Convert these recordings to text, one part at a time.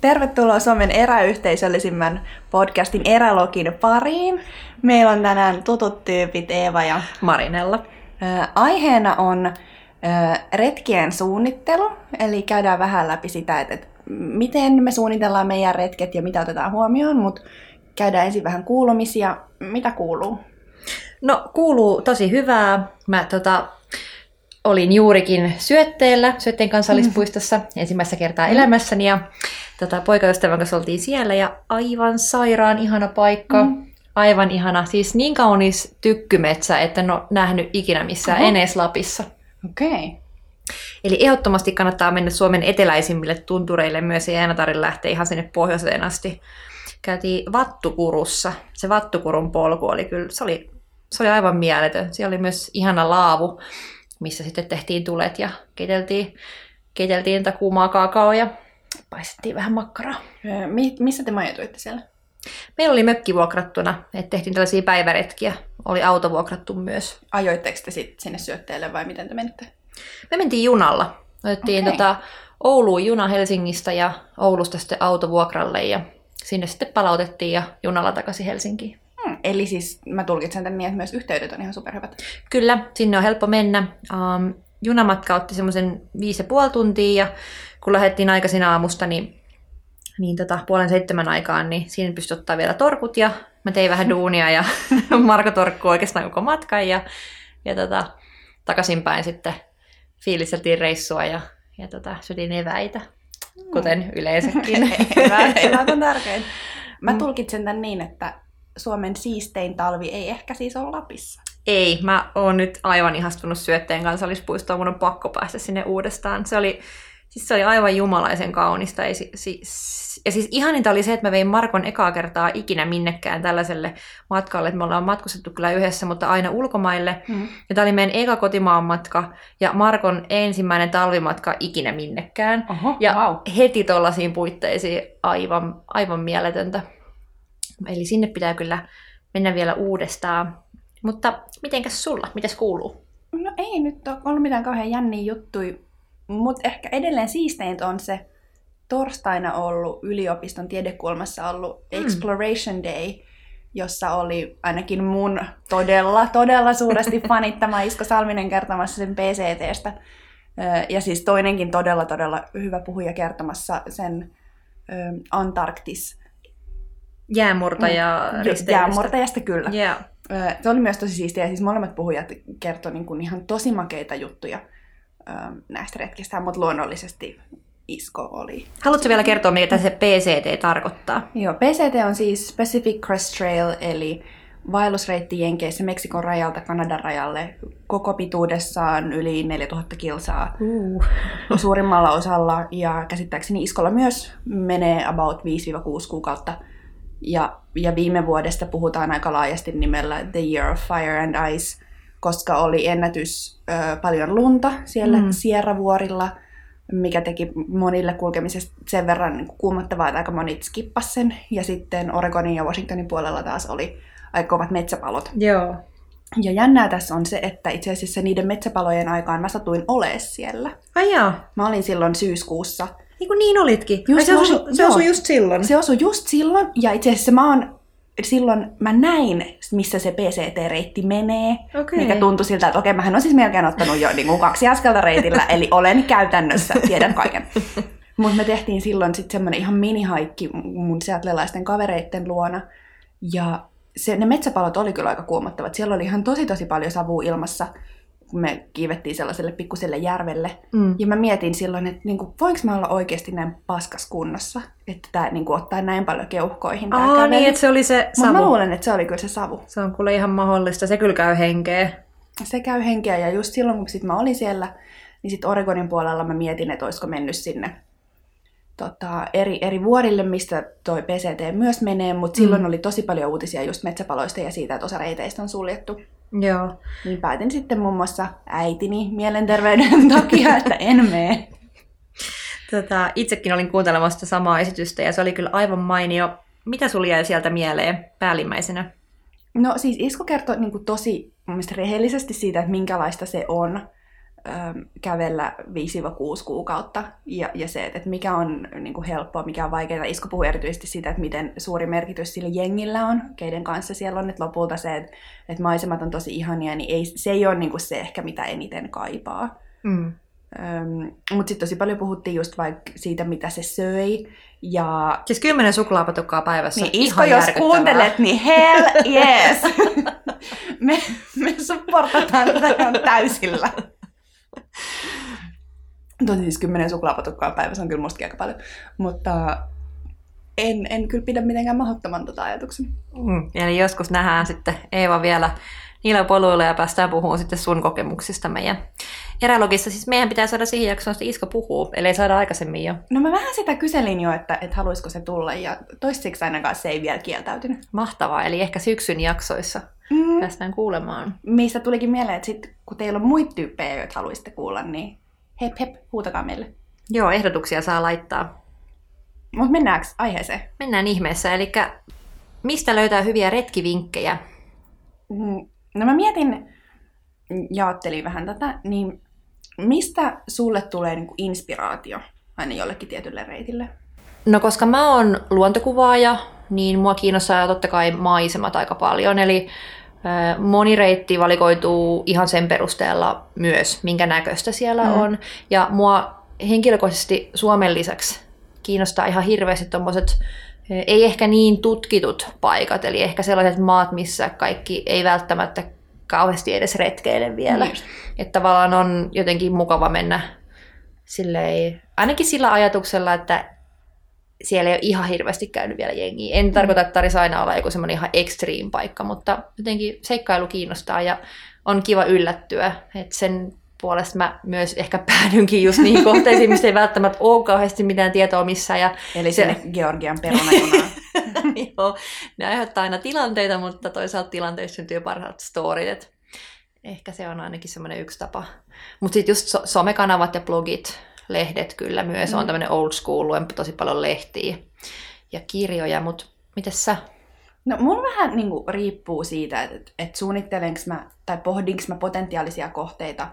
Tervetuloa Suomen eräyhteisöllisimmän podcastin Erälogin pariin. Meillä on tänään tutut tyypit Eeva ja Marinella. Aiheena on retkien suunnittelu, eli käydään vähän läpi sitä, että miten me suunnitellaan meidän retket ja mitä otetaan huomioon, mutta käydään ensin vähän kuulumisia. Mitä kuuluu? No kuuluu tosi hyvää. Mä tota, olin juurikin syötteellä, Syötteen kansallispuistossa mm. ensimmäistä kertaa elämässäni ja tota, poikaystävän kanssa oltiin siellä ja aivan sairaan ihana paikka. Mm. Aivan ihana. Siis niin kaunis tykkymetsä, että en ole nähnyt ikinä missään Oho. enes Lapissa. Okei. Okay. Eli ehdottomasti kannattaa mennä Suomen eteläisimmille tuntureille myös, ei aina tarvitse lähteä ihan sinne pohjoiseen asti. Käytiin Vattukurussa. Se Vattukurun polku oli kyllä, se oli, se oli aivan mieletön. Siellä oli myös ihana laavu, missä sitten tehtiin tulet ja keiteltiin, keiteltiin tätä kuumaa kaakao ja paistettiin vähän makkaraa. Mi- missä te majoituitte siellä? Meillä oli mökki vuokrattuna, että tehtiin tällaisia päiväretkiä. Oli auto vuokrattu myös. Ajoitteko te sitten sinne syötteelle vai miten te menitte? Me mentiin junalla. Otettiin okay. tota Ouluun juna Helsingistä ja Oulusta sitten autovuokralle ja sinne sitten palautettiin ja junalla takaisin Helsinkiin. Eli siis mä tulkitsen tämän niin, että myös yhteydet on ihan superhyvät. Kyllä, sinne on helppo mennä. Um, junamatka otti semmoisen viisi ja puoli tuntia ja kun lähdettiin aikaisin aamusta, niin, niin tota, puolen seitsemän aikaan, niin siinä pystyi ottaa vielä torkut ja mä tein vähän duunia ja Marko torkkuu oikeastaan koko matkan ja, ja tota, takaisinpäin sitten fiilisteltiin reissua ja, ja tota, syötiin eväitä, kuten mm. yleensäkin. eväät on tärkein. Mä mm. tulkitsen tämän niin, että Suomen siistein talvi ei ehkä siis ole Lapissa. Ei, mä oon nyt aivan ihastunut syötteen kansallispuistoon, mun on pakko päästä sinne uudestaan. Se oli, siis se oli aivan jumalaisen kaunista. Ja, si, si, ja siis ihaninta oli se, että mä vein Markon ekaa kertaa ikinä minnekään tällaiselle matkalle. Että me ollaan matkustettu kyllä yhdessä, mutta aina ulkomaille. Mm. Ja tämä oli meidän eka kotimaan matka ja Markon ensimmäinen talvimatka ikinä minnekään. Oho, ja wow. heti tuollaisiin puitteisiin aivan, aivan mieletöntä. Eli sinne pitää kyllä mennä vielä uudestaan. Mutta mitenkäs sulla? Mitäs kuuluu? No ei nyt ole ollut mitään kauhean jänniä juttui, mutta ehkä edelleen siisteintä on se torstaina ollut yliopiston tiedekulmassa ollut mm. Exploration Day, jossa oli ainakin mun todella, todella suuresti fanittama Isko Salminen kertomassa sen PCTstä. Ja siis toinenkin todella, todella hyvä puhuja kertomassa sen Antarktis Jäämurtaja mm. Jäämurtajasta kyllä. Yeah. Se oli myös tosi siistiä. Siis molemmat puhujat kertoivat niin kuin ihan tosi makeita juttuja näistä retkistä, mutta luonnollisesti Isko oli. Haluatko vielä kertoa, mitä se PCT tarkoittaa? Joo, PCT on siis Pacific Crest Trail, eli vaellusreitti Jenkeissä Meksikon rajalta Kanadan rajalle koko pituudessaan yli 4000 kilsaa uh. suurimmalla osalla. Ja käsittääkseni Iskolla myös menee about 5-6 kuukautta ja, ja viime vuodesta puhutaan aika laajasti nimellä The Year of Fire and Ice, koska oli ennätys ö, paljon lunta siellä mm. Sierra-vuorilla, mikä teki monille kulkemisesta sen verran niin kuumottavaa, että aika monit skippas sen. Ja sitten Oregonin ja Washingtonin puolella taas oli aika kovat metsäpalot. Joo. Ja jännää tässä on se, että itse asiassa niiden metsäpalojen aikaan mä satuin olemaan siellä. Ai jaa. Mä olin silloin syyskuussa niin kuin niin olitkin. Just, se, osui, se osui just silloin. Se osui just silloin, ja itse asiassa mä oon silloin mä näin, missä se PCT-reitti menee, okay. mikä tuntui siltä, että okei, okay, mähän on siis melkein ottanut jo niin kuin kaksi askelta reitillä, eli olen käytännössä, tiedän kaiken. Mutta me tehtiin silloin sitten semmoinen ihan minihaikki mun seatlelaisten kavereitten luona, ja se, ne metsäpalot oli kyllä aika kuumottavat. Siellä oli ihan tosi tosi paljon savua ilmassa, kun me kiivettiin sellaiselle pikkuselle järvelle. Mm. Ja mä mietin silloin, että niin kuin, voinko mä olla oikeasti näin paskas kunnossa, että tämä niin kuin, ottaa näin paljon keuhkoihin. Tää Aa, niin, että se oli se savu. Mutta mä luulen, että se oli kyllä se savu. Se on kuule ihan mahdollista. Se kyllä käy henkeä. Se käy henkeä. Ja just silloin, kun sit mä olin siellä, niin sitten Oregonin puolella mä mietin, että olisiko mennyt sinne tota, eri, eri vuorille, mistä toi PCT myös menee, mutta mm. silloin oli tosi paljon uutisia just metsäpaloista ja siitä, että osa reiteistä on suljettu. Joo. Niin päätin sitten muun muassa äitini mielenterveyden takia, että en mene. Tota, itsekin olin kuuntelemassa samaa esitystä ja se oli kyllä aivan mainio. Mitä sulla jäi sieltä mieleen päällimmäisenä? No siis Isko kertoi niin kuin tosi rehellisesti siitä, että minkälaista se on kävellä 5-6 kuukautta. Ja, ja se, että mikä on niin kuin helppoa, mikä on vaikeaa. Isko puhuu erityisesti siitä, että miten suuri merkitys sillä jengillä on, keiden kanssa siellä on. Että lopulta se, että, että maisemat on tosi ihania, niin ei, se ei ole niin kuin se ehkä, mitä eniten kaipaa. Mm. Mutta sitten tosi paljon puhuttiin just vaikka siitä, mitä se söi. Ja... Siis kymmenen suklaapatukkaa päivässä. Niin Isko, jos kuuntelet, niin hell yes! me, me supportataan tätä täysillä. Tosi siis kymmenen suklaapatukkaa päivässä on kyllä mustakin aika paljon. Mutta en, en kyllä pidä mitenkään mahdottoman tota ajatuksen. Mm. Eli joskus nähdään sitten Eeva vielä niillä poluilla ja päästään puhumaan sitten sun kokemuksista meidän erälogissa. Siis meidän pitää saada siihen jaksoon, että Isko puhuu, ellei saada aikaisemmin jo. No mä vähän sitä kyselin jo, että, että haluaisiko se tulla ja toistaiseksi ainakaan se ei vielä kieltäytynyt. Mahtavaa, eli ehkä syksyn jaksoissa mm. päästään kuulemaan. Mistä tulikin mieleen, että sit, kun teillä on muita tyyppejä, joita haluaisitte kuulla, niin hep hep, huutakaa meille. Joo, ehdotuksia saa laittaa. Mutta mennäänkö aiheeseen? Mennään ihmeessä, eli mistä löytää hyviä retkivinkkejä? Mm, no mä mietin, jaottelin vähän tätä, niin mistä sulle tulee niin kuin inspiraatio aina jollekin tietylle reitille? No koska mä oon luontokuvaaja, niin mua kiinnostaa totta kai maisemat aika paljon. Eli moni reitti valikoituu ihan sen perusteella myös, minkä näköistä siellä mm. on. Ja mua henkilökohtaisesti Suomen lisäksi kiinnostaa ihan hirveästi tuommoiset ei ehkä niin tutkitut paikat, eli ehkä sellaiset maat, missä kaikki ei välttämättä kauheasti edes retkeile vielä. Niin. Että tavallaan on jotenkin mukava mennä silleen, ainakin sillä ajatuksella, että siellä ei ole ihan hirveästi käynyt vielä jengiä. En mm. tarkoita, että tarvitsisi aina olla joku semmoinen ihan extreme paikka, mutta jotenkin seikkailu kiinnostaa ja on kiva yllättyä. Että sen puolesta mä myös ehkä päädynkin just niihin kohteisiin, mistä ei välttämättä ole kauheasti mitään tietoa missään. Ja Eli se... Georgian perunajunaan. Joo, ne aiheuttaa aina tilanteita, mutta toisaalta tilanteissa syntyy parhaat storit. ehkä se on ainakin semmoinen yksi tapa. Mutta sitten just so- somekanavat ja blogit, lehdet kyllä myös. Mm. On tämmöinen old school, luen tosi paljon lehtiä ja kirjoja, mutta miten sä? No mulla vähän niin kuin, riippuu siitä, että, että suunnittelenko mä tai pohdinko mä potentiaalisia kohteita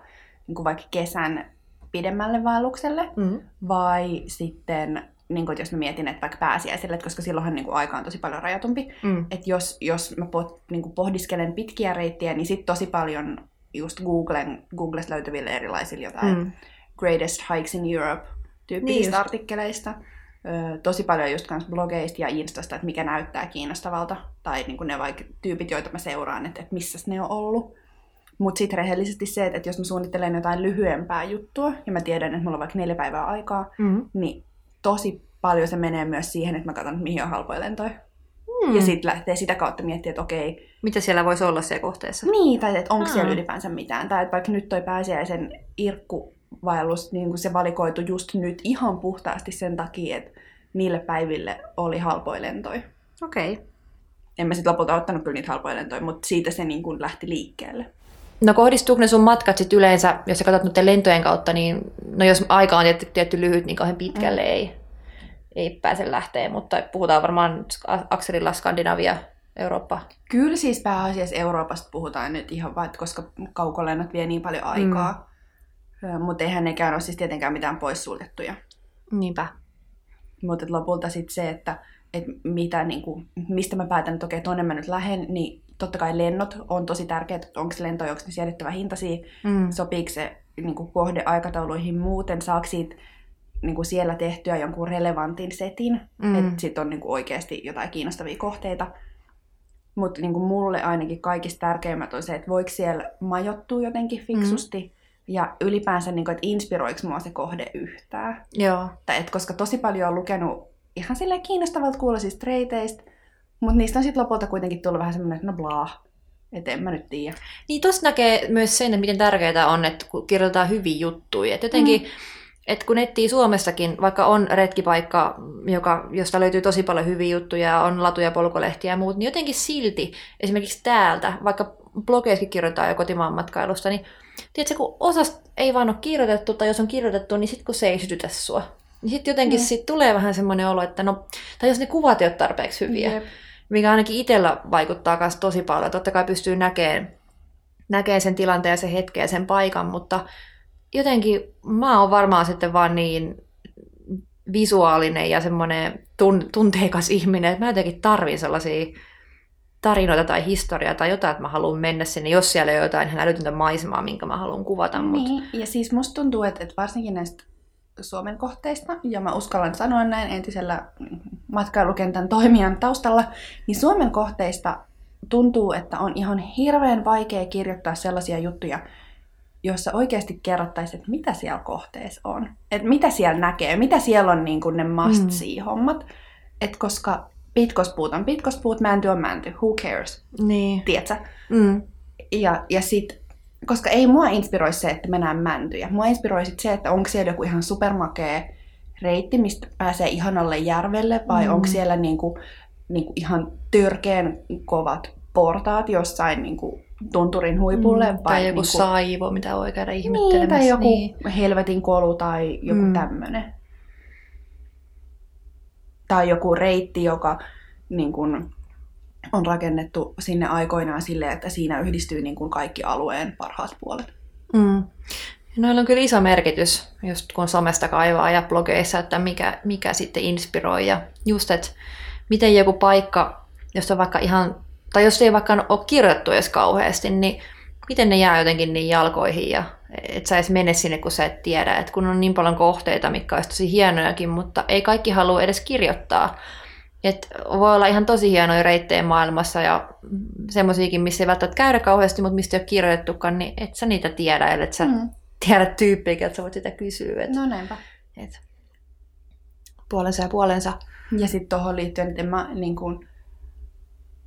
niin kuin vaikka kesän pidemmälle vaellukselle mm. vai sitten niin kuin, jos mä mietin, että vaikka pääsiäiselle, että koska silloinhan niin kuin, aika on tosi paljon rajatumpi, mm. että jos, jos mä pot, niin kuin, pohdiskelen pitkiä reittiä, niin sitten tosi paljon just Googlen, Googlesta löytyville erilaisille jotain mm. Greatest Hikes in Europe tyyppisistä niin artikkeleista. Ö, tosi paljon just kans blogeista ja Instasta, että mikä näyttää kiinnostavalta, tai niin kuin ne vaikka tyypit, joita mä seuraan, että, että missä ne on ollut. Mutta sitten rehellisesti se, että, että jos mä suunnittelen jotain lyhyempää juttua, ja mä tiedän, että mulla on vaikka neljä päivää aikaa, mm. niin tosi paljon se menee myös siihen, että mä katson, mihin on halpoja lentoja. Mm. Ja sitten lähtee sitä kautta miettimään, että okei. Mitä siellä voisi olla siellä kohteessa? Niin, tai että onko siellä ylipäänsä mitään. Tai että vaikka nyt toi pääsiäisen irkkuvaellus, niin kun se valikoitu just nyt ihan puhtaasti sen takia, että niille päiville oli halpoja lentoja. Okei. Okay. En mä sitten lopulta ottanut kyllä niitä halpoja lentoja, mutta siitä se niin kun lähti liikkeelle. No kohdistuuko ne sun matkat sitten yleensä, jos sä katsot lentojen kautta, niin no jos aika on tietty, tietty lyhyt, niin kauhean pitkälle mm. ei, ei pääse lähteä, mutta puhutaan varmaan akselilla Skandinavia, Eurooppa. Kyllä siis pääasiassa Euroopasta puhutaan nyt ihan vaan, koska kaukolennot vie niin paljon aikaa. Mm. Mutta eihän nekään ole siis tietenkään mitään poissuljettuja. Niinpä. Mutta lopulta sitten se, että et mitä, niinku, mistä mä päätän, että okei, tuonne mä nyt lähden, niin totta kai lennot on tosi tärkeät, että onko se lento, onko ne siedettävä hintaisia, mm. sopiiko se niin kuin kohdeaikatauluihin muuten, saako siitä niin kuin siellä tehtyä jonkun relevantin setin, mm. että sitten on niin kuin oikeasti jotain kiinnostavia kohteita. Mutta niin mulle ainakin kaikista tärkeimmät on se, että voiko siellä majoittua jotenkin fiksusti, mm. Ja ylipäänsä, niin kuin, että inspiroiko mua se kohde yhtään. Joo. Tai, et, koska tosi paljon on lukenut ihan silleen kiinnostavalta kuuloisista reiteistä, mutta niistä on sitten lopulta kuitenkin tullut vähän semmoinen, että no blaa. Että en mä nyt tiedä. Niin tuossa näkee myös sen, että miten tärkeää on, että kun kirjoitetaan hyviä juttuja. Että jotenkin, mm. että kun etsii Suomessakin, vaikka on retkipaikka, joka, josta löytyy tosi paljon hyviä juttuja, on latuja, polkolehtiä ja muut, niin jotenkin silti, esimerkiksi täältä, vaikka blogeissakin kirjoitetaan jo kotimaan matkailusta, niin tiedätkö, kun osasta ei vaan ole kirjoitettu, tai jos on kirjoitettu, niin sitten kun se ei sytytä sua, niin sitten jotenkin mm. sit tulee vähän semmoinen olo, että no, tai jos ne kuvat ei ole tarpeeksi hyviä, Jep mikä ainakin itsellä vaikuttaa myös tosi paljon. Totta kai pystyy näkemään, näkemään sen tilanteen sen hetken ja sen paikan, mutta jotenkin mä oon varmaan sitten vaan niin visuaalinen ja semmoinen tun, tunteikas ihminen, että mä jotenkin tarvin sellaisia tarinoita tai historiaa tai jotain, että mä haluan mennä sinne, jos siellä on jotain älytöntä maisemaa, minkä mä haluan kuvata. Mut... Niin, ja siis musta tuntuu, että, että varsinkin näistä Suomen kohteista, ja mä uskallan sanoa näin entisellä matkailukentän toimijan taustalla, niin Suomen kohteista tuntuu, että on ihan hirveän vaikea kirjoittaa sellaisia juttuja, joissa oikeasti kerrottaisiin, että mitä siellä kohteessa on. Että mitä siellä näkee, mitä siellä on niin kuin ne must see-hommat. Et koska pitkospuut on pitkospuut, mänty on mänty, who cares? Niin. Tiedätkö? Mm. Ja, ja sit, koska ei mua inspiroi se, että mennään mäntyjä. Mua inspiroi sit se, että onko siellä joku ihan supermakee reitti, mistä pääsee ihanalle järvelle, vai mm. onko siellä niinku, niinku ihan törkeän kovat portaat jossain niinku tunturin huipulle. Mm, vai tai joku niinku, saivo, mitä voi käydä niin, ihmettelemässä. tai joku Niin. helvetin kolu tai joku Mm. mm. Tai joku reitti, joka niin kun, on rakennettu sinne aikoinaan silleen, että siinä yhdistyy niin kun kaikki alueen parhaat puolet. Mm. Noilla on kyllä iso merkitys, just kun somesta kaivaa ja blogeissa, että mikä, mikä sitten inspiroi. Ja just, että miten joku paikka, jos on vaikka ihan, tai jos ei vaikka ole kirjoittu edes kauheasti, niin miten ne jää jotenkin niin jalkoihin ja et sä edes mene sinne, kun sä et tiedä. Et kun on niin paljon kohteita, mitkä olisi tosi hienojakin, mutta ei kaikki halua edes kirjoittaa. Et voi olla ihan tosi hienoja reittejä maailmassa ja semmoisiakin, missä ei välttämättä käydä kauheasti, mutta mistä ei ole kirjoitettukaan, niin et sä niitä tiedä, ellei sä Mm. tiedä tyyppiä, että sä voit sitä kysyä. Et, No näinpä. et, puolensa ja puolensa. Ja sitten tuohon liittyen, että en mä niin kun,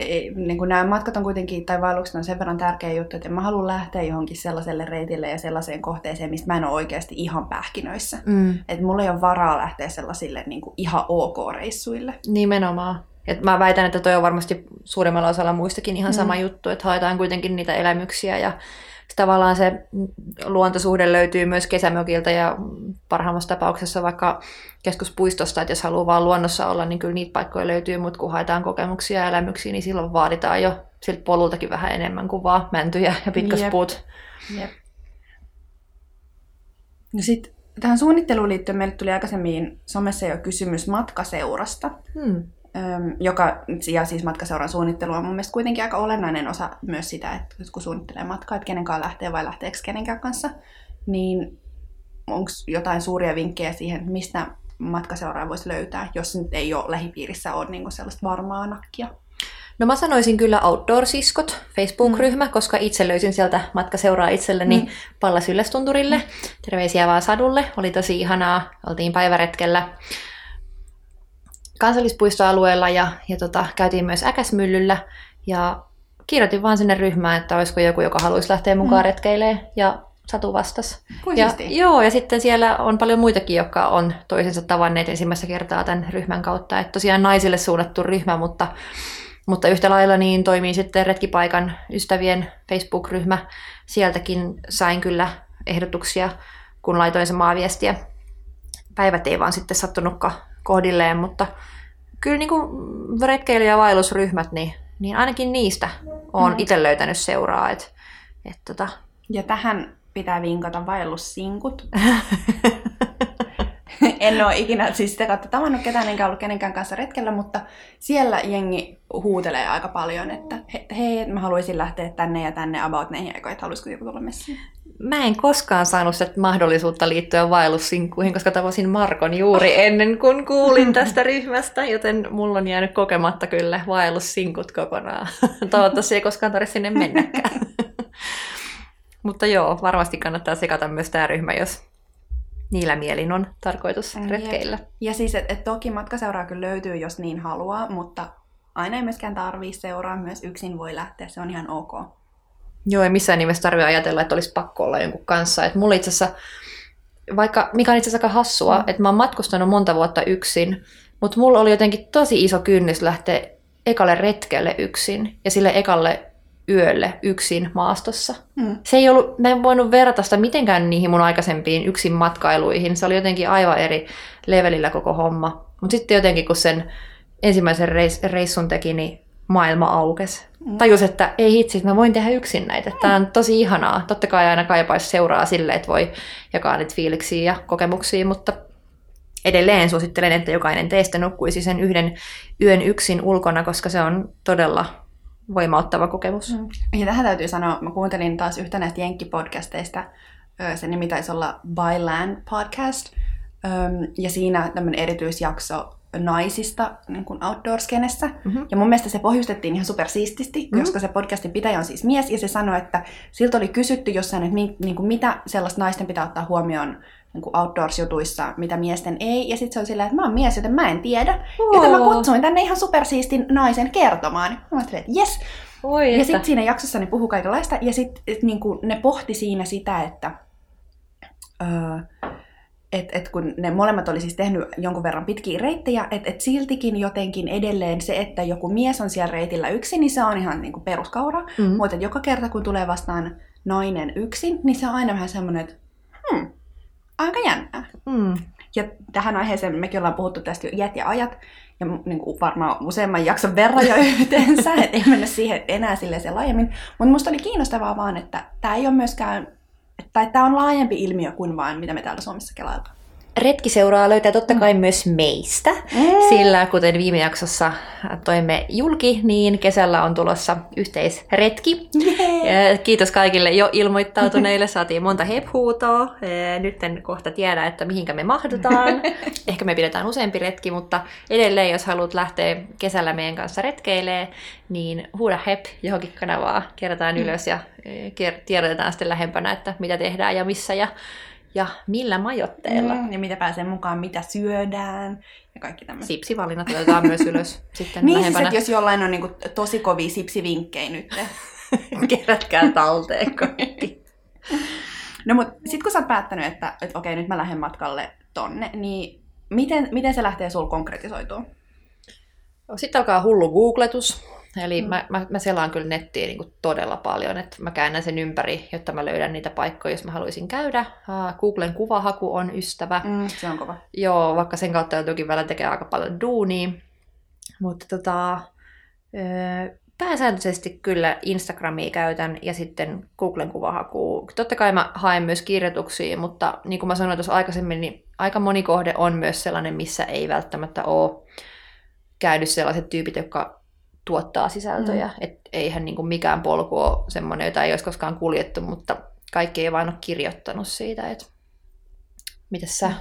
ei, niin kun nämä matkat on kuitenkin, tai vaellukset on sen verran tärkeä juttu, että mä halua lähteä johonkin sellaiselle reitille ja sellaiseen kohteeseen, mistä mä en ole oikeasti ihan pähkinöissä. Mm. Että mulla ei ole varaa lähteä sellaisille niin kuin ihan ok-reissuille. Nimenomaan. Et mä väitän, että toi on varmasti suurimmalla osalla muistakin ihan sama Mm. juttu, että haetaan kuitenkin niitä elämyksiä ja tavallaan se luontosuhde löytyy myös kesämökiltä ja parhaimmassa tapauksessa vaikka keskuspuistosta, että jos haluaa vaan luonnossa olla, niin kyllä niitä paikkoja löytyy, mutta kun haetaan kokemuksia ja elämyksiä, niin silloin vaaditaan jo siltä polultakin vähän enemmän kuin vaan mäntyjä ja pitkospuut. Jep. No sitten tähän suunnitteluun liittyen meille tuli aikaisemmin somessa jo kysymys matkaseurasta, Hmm. Joka, ja siis matkaseuran suunnittelu on mun mielestä kuitenkin aika olennainen osa myös sitä, että kun suunnittelee matkaa, että kenen kanssa lähtee vai lähteekö kenenkään kanssa, niin onko jotain suuria vinkkejä siihen, että mistä matkaseuraa voisi löytää, jos nyt ei ole lähipiirissä ole niin sellaista varmaa nakkia? No mä sanoisin kyllä Outdoor-siskot, Facebook-ryhmä, mm. koska itse löysin sieltä matkaseuraa itselleni mm. Mm. Pallas Yllästunturille. Terveisiä vaan Sadulle, oli tosi ihanaa. Oltiin päiväretkellä kansallispuistoalueella ja, ja tota, käytiin myös Äkäsmyllyllä. Ja kirjoitin vaan sinne ryhmään, että olisiko joku, joka haluaisi lähteä mukaan mm. retkeilemään. Ja Satu vastasi. Kuin Ja, joo, ja sitten siellä on paljon muitakin, jotka on toisensa tavanneet ensimmäistä kertaa tämän ryhmän kautta. Että tosiaan naisille suunnattu ryhmä, mutta, mutta yhtä lailla niin toimii sitten Retkipaikan ystävien Facebook-ryhmä. Sieltäkin sain kyllä ehdotuksia, kun laitoin samaa viestiä. Päivät ei vaan sitten sattunutkaan kohdilleen, mutta kyllä niin kuin retkeily- ja vaellusryhmät, niin, niin ainakin niistä olen Mm. itse löytänyt seuraa. Et, et tota, Ja tähän pitää vinkata vaellussinkut. en ole ikinä siis sitä kautta tavannut ketään, enkä ollut kenenkään kanssa retkellä, mutta siellä jengi huutelee aika paljon, että he, hei, mä haluaisin lähteä tänne ja tänne about näihin aikoihin, että haluaisiko joku tulla messiin. Mä en koskaan saanut sitä mahdollisuutta liittyä vaellussinkkuihin, koska tavasin Markon juuri ennen kuin kuulin tästä ryhmästä, joten mulla on jäänyt kokematta kyllä vaellussinkut kokonaan. Toivottavasti ei koskaan tarvitse sinne mennäkään. Mutta joo, varmasti kannattaa sekata myös tämä ryhmä, jos niillä mielin on tarkoitus retkeillä. Ja siis, että et toki matkaseuraa kyllä löytyy, jos niin haluaa, mutta aina ei myöskään tarvii seuraa, myös yksin voi lähteä, se on ihan ok. Joo, ei missään nimessä tarvitse ajatella, että olisi pakko olla jonkun kanssa. Että mulla itse asiassa, vaikka, mikä on itse asiassa aika hassua, mm. että mä oon matkustanut monta vuotta yksin, mutta mulla oli jotenkin tosi iso kynnys lähteä ekalle retkelle yksin ja sille ekalle yölle yksin maastossa. Mm. Se ei ollut, mä en voinut verrata sitä mitenkään niihin mun aikaisempiin yksin matkailuihin. Se oli jotenkin aivan eri levelillä koko homma. Mutta sitten jotenkin kun sen ensimmäisen reis, reissun teki, niin maailma aukes. Tajus, että ei hitsi, mä voin tehdä yksin näitä. Mm. Tämä on tosi ihanaa. Totta kai aina kaipaisi seuraa sille, että voi jakaa niitä fiiliksiä ja kokemuksia, mutta edelleen suosittelen, että jokainen teistä nukkuisi sen yhden yön yksin ulkona, koska se on todella voimauttava kokemus. Mm. Ja tähän täytyy sanoa, mä kuuntelin taas yhtä näistä Jenkki-podcasteista, sen nimi taisi olla Byland Podcast, ja siinä tämmöinen erityisjakso naisista niin kuin outdoor-skenessä. Mm-hmm. Ja mun mielestä se pohjustettiin ihan supersiististi, mm-hmm. koska se podcastin pitäjä on siis mies, ja se sanoi, että siltä oli kysytty jossain, että niin kuin mitä sellaista naisten pitää ottaa huomioon niin kuin outdoors-jutuissa, mitä miesten ei. Ja sitten se on silleen, että mä oon mies, joten mä en tiedä. Oh. Joten mä kutsuin tänne ihan supersiistin naisen kertomaan. Mä ajattelin, että jes. Oi, ja sitten siinä jaksossa ne puhuu kaikenlaista. Ja sitten niin ne pohti siinä sitä, että... Öö, että et kun ne molemmat oli siis tehnyt jonkun verran pitkiä reittejä, että et siltikin jotenkin edelleen se, että joku mies on siellä reitillä yksin, niin se on ihan niinku peruskaura. Mm-hmm. Mutta joka kerta kun tulee vastaan nainen yksin, niin se on aina vähän semmoinen, että hmm, aika jännää. Mm. Ja tähän aiheeseen mekin ollaan puhuttu tästä jo iät ja ajat, ja niin kuin varmaan useamman jakson verran jo yhteensä, että ei mennä siihen enää silleen laajemmin. Mutta musta oli kiinnostavaa vaan, että tämä ei ole myöskään tai tämä on laajempi ilmiö kuin vain mitä me täällä Suomessa kelaillaan. Retkiseuraa löytää totta kai mm. myös meistä, mm. sillä kuten viime jaksossa toimme julki, niin kesällä on tulossa yhteisretki. Yeah. Kiitos kaikille jo ilmoittautuneille, saatiin monta hephuutoa. Nyt en kohta tiedä, että mihinkä me mahdutaan. Ehkä me pidetään useampi retki, mutta edelleen jos haluat lähteä kesällä meidän kanssa retkeilee, niin huuda hep johonkin kanavaa, kerätään mm. ylös ja tiedotetaan sitten lähempänä, että mitä tehdään ja missä ja ja millä majotteella. Mm, ja mitä pääsee mukaan, mitä syödään ja kaikki tämmöiset. Sipsivalinnat otetaan myös ylös sitten Niin siis, että jos jollain on niinku tosi kovia sipsivinkkejä nyt. Kerätkää talteen kaikki. no mut sit kun sä oot päättänyt, että, että okei nyt mä lähden matkalle tonne, niin miten, miten se lähtee sul konkretisoitumaan? Sitten alkaa hullu googletus. Eli mm. mä, mä, mä selaan kyllä nettiä niin kuin todella paljon, että mä käännän sen ympäri, jotta mä löydän niitä paikkoja, jos mä haluaisin käydä. Uh, Googlen kuvahaku on ystävä. Mm, se on kova. Joo, vaikka sen kautta joutuukin välillä tekee aika paljon duunia. Mutta tota, pääsääntöisesti kyllä Instagramia käytän ja sitten Googlen kuvahaku. Totta kai mä haen myös kirjoituksia, mutta niin kuin mä sanoin tuossa aikaisemmin, niin aika moni kohde on myös sellainen, missä ei välttämättä ole käynyt sellaiset tyypit, jotka tuottaa sisältöjä. Mm. Et eihän niin kuin mikään polku ole semmoinen, jota ei olisi koskaan kuljettu, mutta kaikki ei vain ole kirjoittanut siitä. Et... Mitäs sä?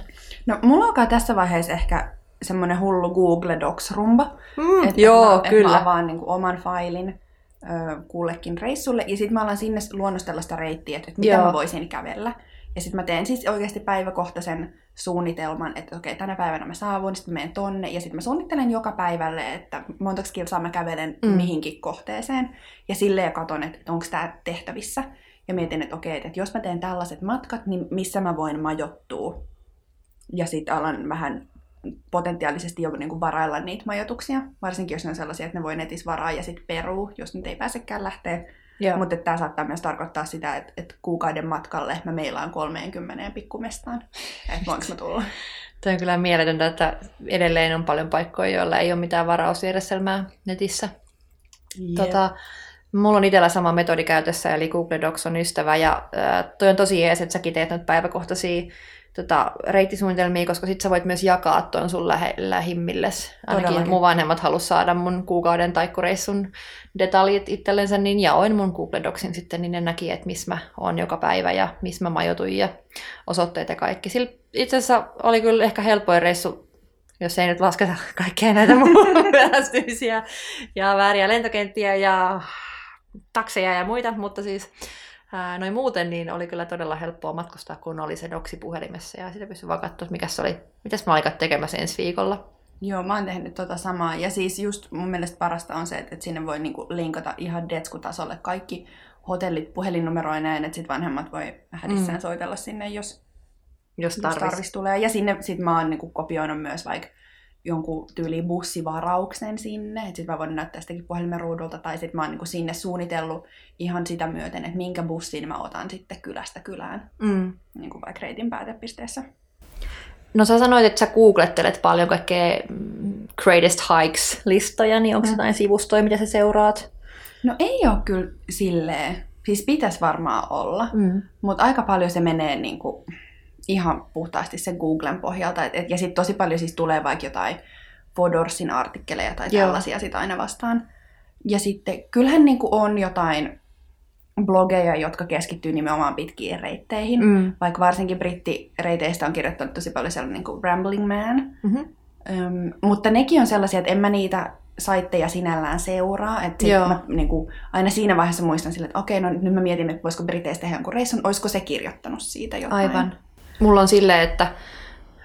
No mulla alkaa tässä vaiheessa ehkä semmoinen hullu Google Docs-rumba. Mm, että joo, mä, kyllä. Että mä avaan niin kuin oman failin ö, kullekin reissulle, ja sitten mä alan sinne luonnostella sitä reittiä, että, että mitä joo. mä voisin kävellä. Ja sitten mä teen siis oikeasti päiväkohtaisen suunnitelman, että okei, tänä päivänä mä saavun, sitten mä menen tonne, ja sitten mä suunnittelen joka päivälle, että montako kilsaa mä kävelen mm. mihinkin kohteeseen, ja silleen katon, että onko tämä tehtävissä. Ja mietin, että okei, että jos mä teen tällaiset matkat, niin missä mä voin majoittua. Ja sitten alan vähän potentiaalisesti jo niin kuin varailla niitä majoituksia, varsinkin jos ne on sellaisia, että ne voi netissä varaa ja sitten peruu, jos nyt ei pääsekään lähteä mutta tämä saattaa myös tarkoittaa sitä, että, että kuukauden matkalle mä meilaan 30 pikkumestaan. Että voinko mä tulla? Tämä on kyllä mieletöntä, että edelleen on paljon paikkoja, joilla ei ole mitään varausjärjestelmää netissä. Tota, mulla on itsellä sama metodi käytössä, eli Google Docs on ystävä, ja äh, toi on tosi jees, että säkin teet nyt päiväkohtaisia tota, reittisuunnitelmia, koska sit sä voit myös jakaa tuon sun lähe, lähimmilles. Ainakin Todellakin. mun vanhemmat halus saada mun kuukauden taikkureissun detaljit itsellensä, niin jaoin mun Google Docsin sitten, niin ne näki, että missä mä oon joka päivä ja missä mä majoituin ja osoitteet ja kaikki. Sillä itse asiassa oli kyllä ehkä helpoin reissu, jos ei nyt lasketa kaikkea näitä mun myöhästymisiä ja vääriä lentokenttiä ja takseja ja muita, mutta siis noin muuten niin oli kyllä todella helppoa matkustaa, kun oli se doksi puhelimessa ja sitä pystyi vaan katsoa, mikä se oli, mitäs mä olin tekemässä ensi viikolla. Joo, mä oon tehnyt tota samaa. Ja siis just mun mielestä parasta on se, että, että sinne voi niinku linkata ihan detsku-tasolle kaikki hotellit puhelinnumeroineen, että sit vanhemmat voi hädissään mm. soitella sinne, jos, jos tarvis. Jos tarvis tulee. Ja sinne sit mä oon niinku kopioinut myös vaikka jonkun tyyli bussivarauksen sinne, että sitten mä voin näyttää sitäkin puhelimen ruudulta, tai sitten mä oon niinku sinne suunnitellut ihan sitä myöten, että minkä bussin mä otan sitten kylästä kylään, mm. niin kuin vaikka reitin päätepisteessä. No sä sanoit, että sä googlettelet paljon kaikkea Greatest Hikes-listoja, niin onko mm. jotain sivustoja, mitä sä seuraat? No ei ole kyllä silleen. Siis pitäisi varmaan olla, mm. mutta aika paljon se menee niin kuin ihan puhtaasti sen Googlen pohjalta. Et, et, ja sitten tosi paljon siis tulee vaikka jotain Fodorsin artikkeleja tai tällaisia sit aina vastaan. Ja sitten kyllähän niin kuin on jotain blogeja, jotka keskittyy nimenomaan pitkiin reitteihin. Mm. Vaikka varsinkin brittireiteistä on kirjoittanut tosi paljon sellainen niin kuin Rambling Man. Mm-hmm. Öm, mutta nekin on sellaisia, että en mä niitä saitteja sinällään seuraa. Että mä, niin kuin, aina siinä vaiheessa muistan sille, että okei, no nyt mä mietin, että voisiko Briteistä tehdä jonkun reissun, olisiko se kirjoittanut siitä jotain. Aivan. Mulla on silleen, että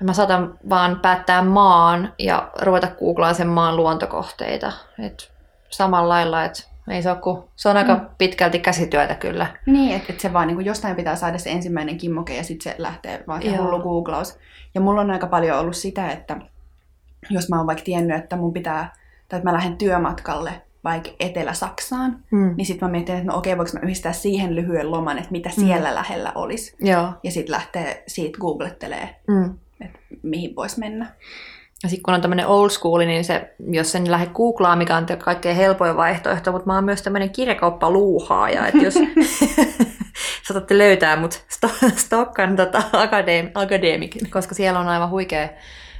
mä saatan vaan päättää maan ja ruveta googlaan sen maan luontokohteita. Et samalla lailla, että ei se, ole kuin, se on aika mm. pitkälti käsityötä kyllä. Niin, että et se vaan niin jostain pitää saada se ensimmäinen kimmoke ja sitten se lähtee vaan se Joo. hullu googlaus. Ja mulla on aika paljon ollut sitä, että jos mä oon vaikka tiennyt, että mun pitää, tai että mä lähden työmatkalle vaikka Etelä-Saksaan, mm. niin sitten mä mietin, että no okei, voiko mä yhdistää siihen lyhyen loman, että mitä siellä mm. lähellä olisi. Joo. Ja sitten lähtee siitä googlettelee, mm. että mihin voisi mennä. Ja sitten kun on tämmöinen old school, niin se, jos sen lähde googlaa, mikä on kaikkein helpoin vaihtoehto, mutta mä oon myös tämmöinen kirjakauppaluuhaaja, että jos saatatte löytää mut Stokkan tota, akademikin, koska siellä on aivan huikea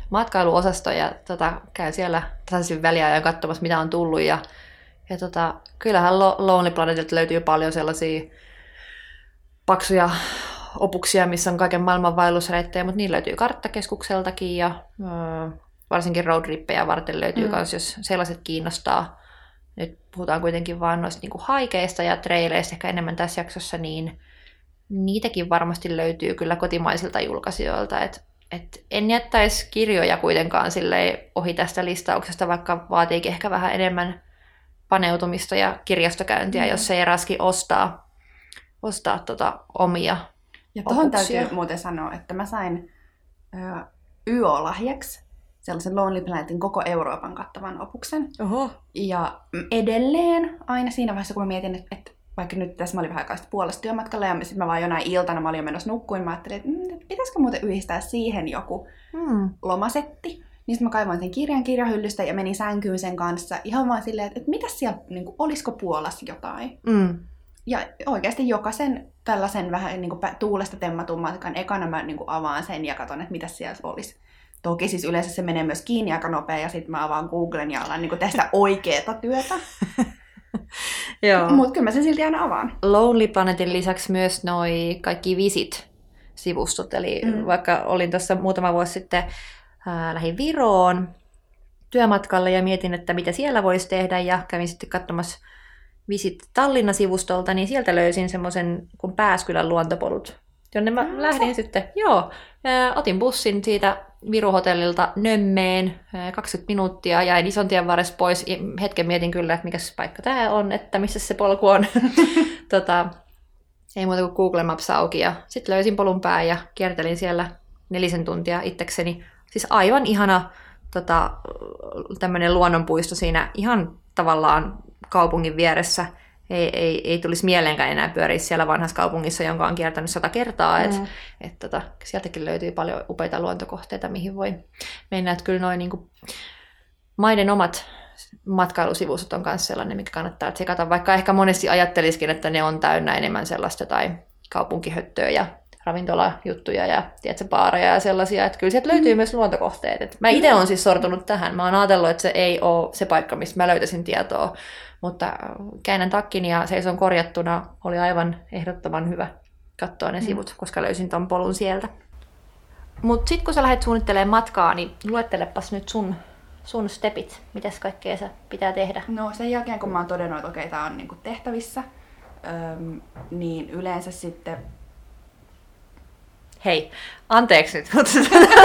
matkailuosasto ja tota, käyn siellä tasaisin väliajan katsomassa, mitä on tullut. Ja, ja tota, kyllähän Lonely Planetilta löytyy paljon sellaisia paksuja opuksia, missä on kaiken maailman vaellusreittejä, mutta niillä löytyy karttakeskukseltakin ja ö, varsinkin roadrippejä varten löytyy mm. myös, jos sellaiset kiinnostaa. Nyt puhutaan kuitenkin vain noista niin haikeista ja traileista ehkä enemmän tässä jaksossa, niin niitäkin varmasti löytyy kyllä kotimaisilta julkaisijoilta. Et, et en jättäisi kirjoja kuitenkaan ohi tästä listauksesta, vaikka vaatiikin ehkä vähän enemmän paneutumista ja kirjastokäyntiä, mm. jos se ei raski ostaa, ostaa tota omia Ja tuohon täytyy muuten sanoa, että mä sain ö, YO-lahjaksi sellaisen Lonely Planetin koko Euroopan kattavan opuksen. Oho. Ja edelleen aina siinä vaiheessa, kun mä mietin, että, että vaikka nyt tässä mä olin vähän aikaa puolesta työmatkalla ja sitten mä vaan jonain iltana mä olin jo menossa nukkuin, mä ajattelin, että mm, pitäisikö muuten yhdistää siihen joku hmm. lomasetti. Niin sitten mä kaivoin sen kirjan kirjahyllystä ja menin sänkyyn sen kanssa ihan vaan silleen, että, että mitä siellä, niin kuin, olisiko Puolassa jotain. Mm. Ja oikeasti jokaisen tällaisen vähän niin kuin, tuulesta temmatun matkan ekana mä niin kuin, avaan sen ja katson, että mitä siellä olisi. Toki siis yleensä se menee myös kiinni aika nopea ja sitten mä avaan Googlen ja alan niin tehdä oikeeta työtä. Mutta kyllä mä sen silti aina avaan. Lonely Planetin lisäksi myös noi kaikki visit-sivustot. Eli mm. vaikka olin tuossa muutama vuosi sitten äh, lähin Viroon työmatkalle ja mietin, että mitä siellä voisi tehdä ja kävin sitten katsomassa Visit Tallinna-sivustolta, niin sieltä löysin semmoisen kuin Pääskylän luontopolut, jonne mä mm, lähdin se. sitten, joo, otin bussin siitä Viruhotellilta Nömmeen, 20 minuuttia, jäin ison tien varressa pois, hetken mietin kyllä, että mikä paikka tämä on, että missä se polku on. tota, ei muuta kuin Google Maps auki ja sitten löysin polun pää ja kiertelin siellä nelisen tuntia itsekseni. Siis aivan ihana tota, tämmöinen luonnonpuisto siinä ihan tavallaan kaupungin vieressä ei, ei, ei tulisi mieleenkään enää pyöriä siellä vanhassa kaupungissa, jonka on kiertänyt sata kertaa. Mm. Et, et tota, sieltäkin löytyy paljon upeita luontokohteita, mihin voi mennä. Et kyllä noin niin maiden omat matkailusivustot on myös sellainen, mikä kannattaa tsekata, vaikka ehkä monesti ajattelisikin, että ne on täynnä enemmän sellaista tai kaupunkihöttöä ja ravintolajuttuja ja tiedätkö, baareja ja sellaisia, että kyllä sieltä löytyy mm. myös luontokohteet. Et mä itse olen siis sortunut tähän. Mä oon ajatellut, että se ei ole se paikka, mistä mä löytäisin tietoa, mutta käännän takkin ja seison korjattuna oli aivan ehdottoman hyvä katsoa ne mm. sivut, koska löysin ton polun sieltä. Mutta sitten kun sä lähdet suunnittelemaan matkaa, niin luettelepas nyt sun, sun stepit, mitäs kaikkea sä pitää tehdä. No sen jälkeen, kun mä oon todennut, että okei, tää on niinku tehtävissä, öm, niin yleensä sitten Hei, anteeksi nyt, mutta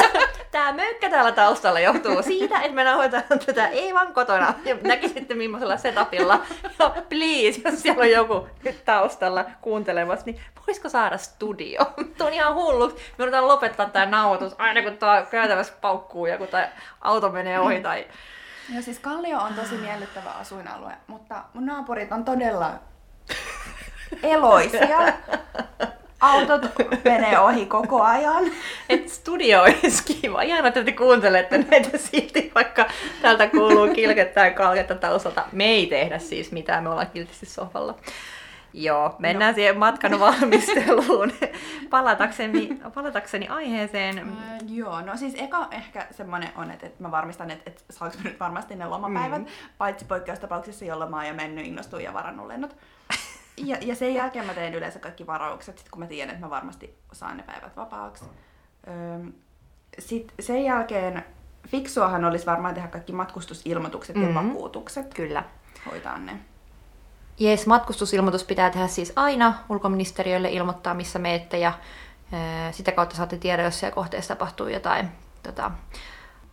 tämä möykkä täällä taustalla johtuu siitä, että me nauhoitetaan tätä ei vaan kotona. Ja näkisitte millaisella setupilla. Ja please, jos siellä on joku nyt taustalla kuuntelemassa, niin voisiko saada studio? Tuo on ihan hullu. Me yritetään lopettaa tämä nauhoitus aina kun tämä käytävässä paukkuu ja kun tämä auto menee ohi tai... Joo, siis Kallio on tosi miellyttävä asuinalue, mutta mun naapurit on todella eloisia autot menee ohi koko ajan. Et studio olisi kiva. Ihan että te kuuntelette näitä silti, vaikka täältä kuuluu kilkettä ja kalketta taustalta. Me ei tehdä siis mitään, me ollaan kiltisti sohvalla. Joo, mennään no. siihen matkan valmisteluun. palatakseni, palatakseni aiheeseen. Äh, joo, no siis eka ehkä semmoinen on, että, että mä varmistan, että, että saanko nyt varmasti ne lomapäivät, mm. paitsi poikkeustapauksissa, jolloin mä oon jo mennyt, innostunut ja varannut lennot. Ja, ja sen jälkeen mä teen yleensä kaikki varaukset, sit kun mä tiedän, että mä varmasti saan ne päivät vapaaksi. Sitten sen jälkeen fiksuahan olisi varmaan tehdä kaikki matkustusilmoitukset mm-hmm. ja vakuutukset. Kyllä. Hoitaa ne. Jees, matkustusilmoitus pitää tehdä siis aina ulkoministeriölle ilmoittaa, missä meette ja sitä kautta saatte tiedä, jos siellä kohteessa tapahtuu jotain tota,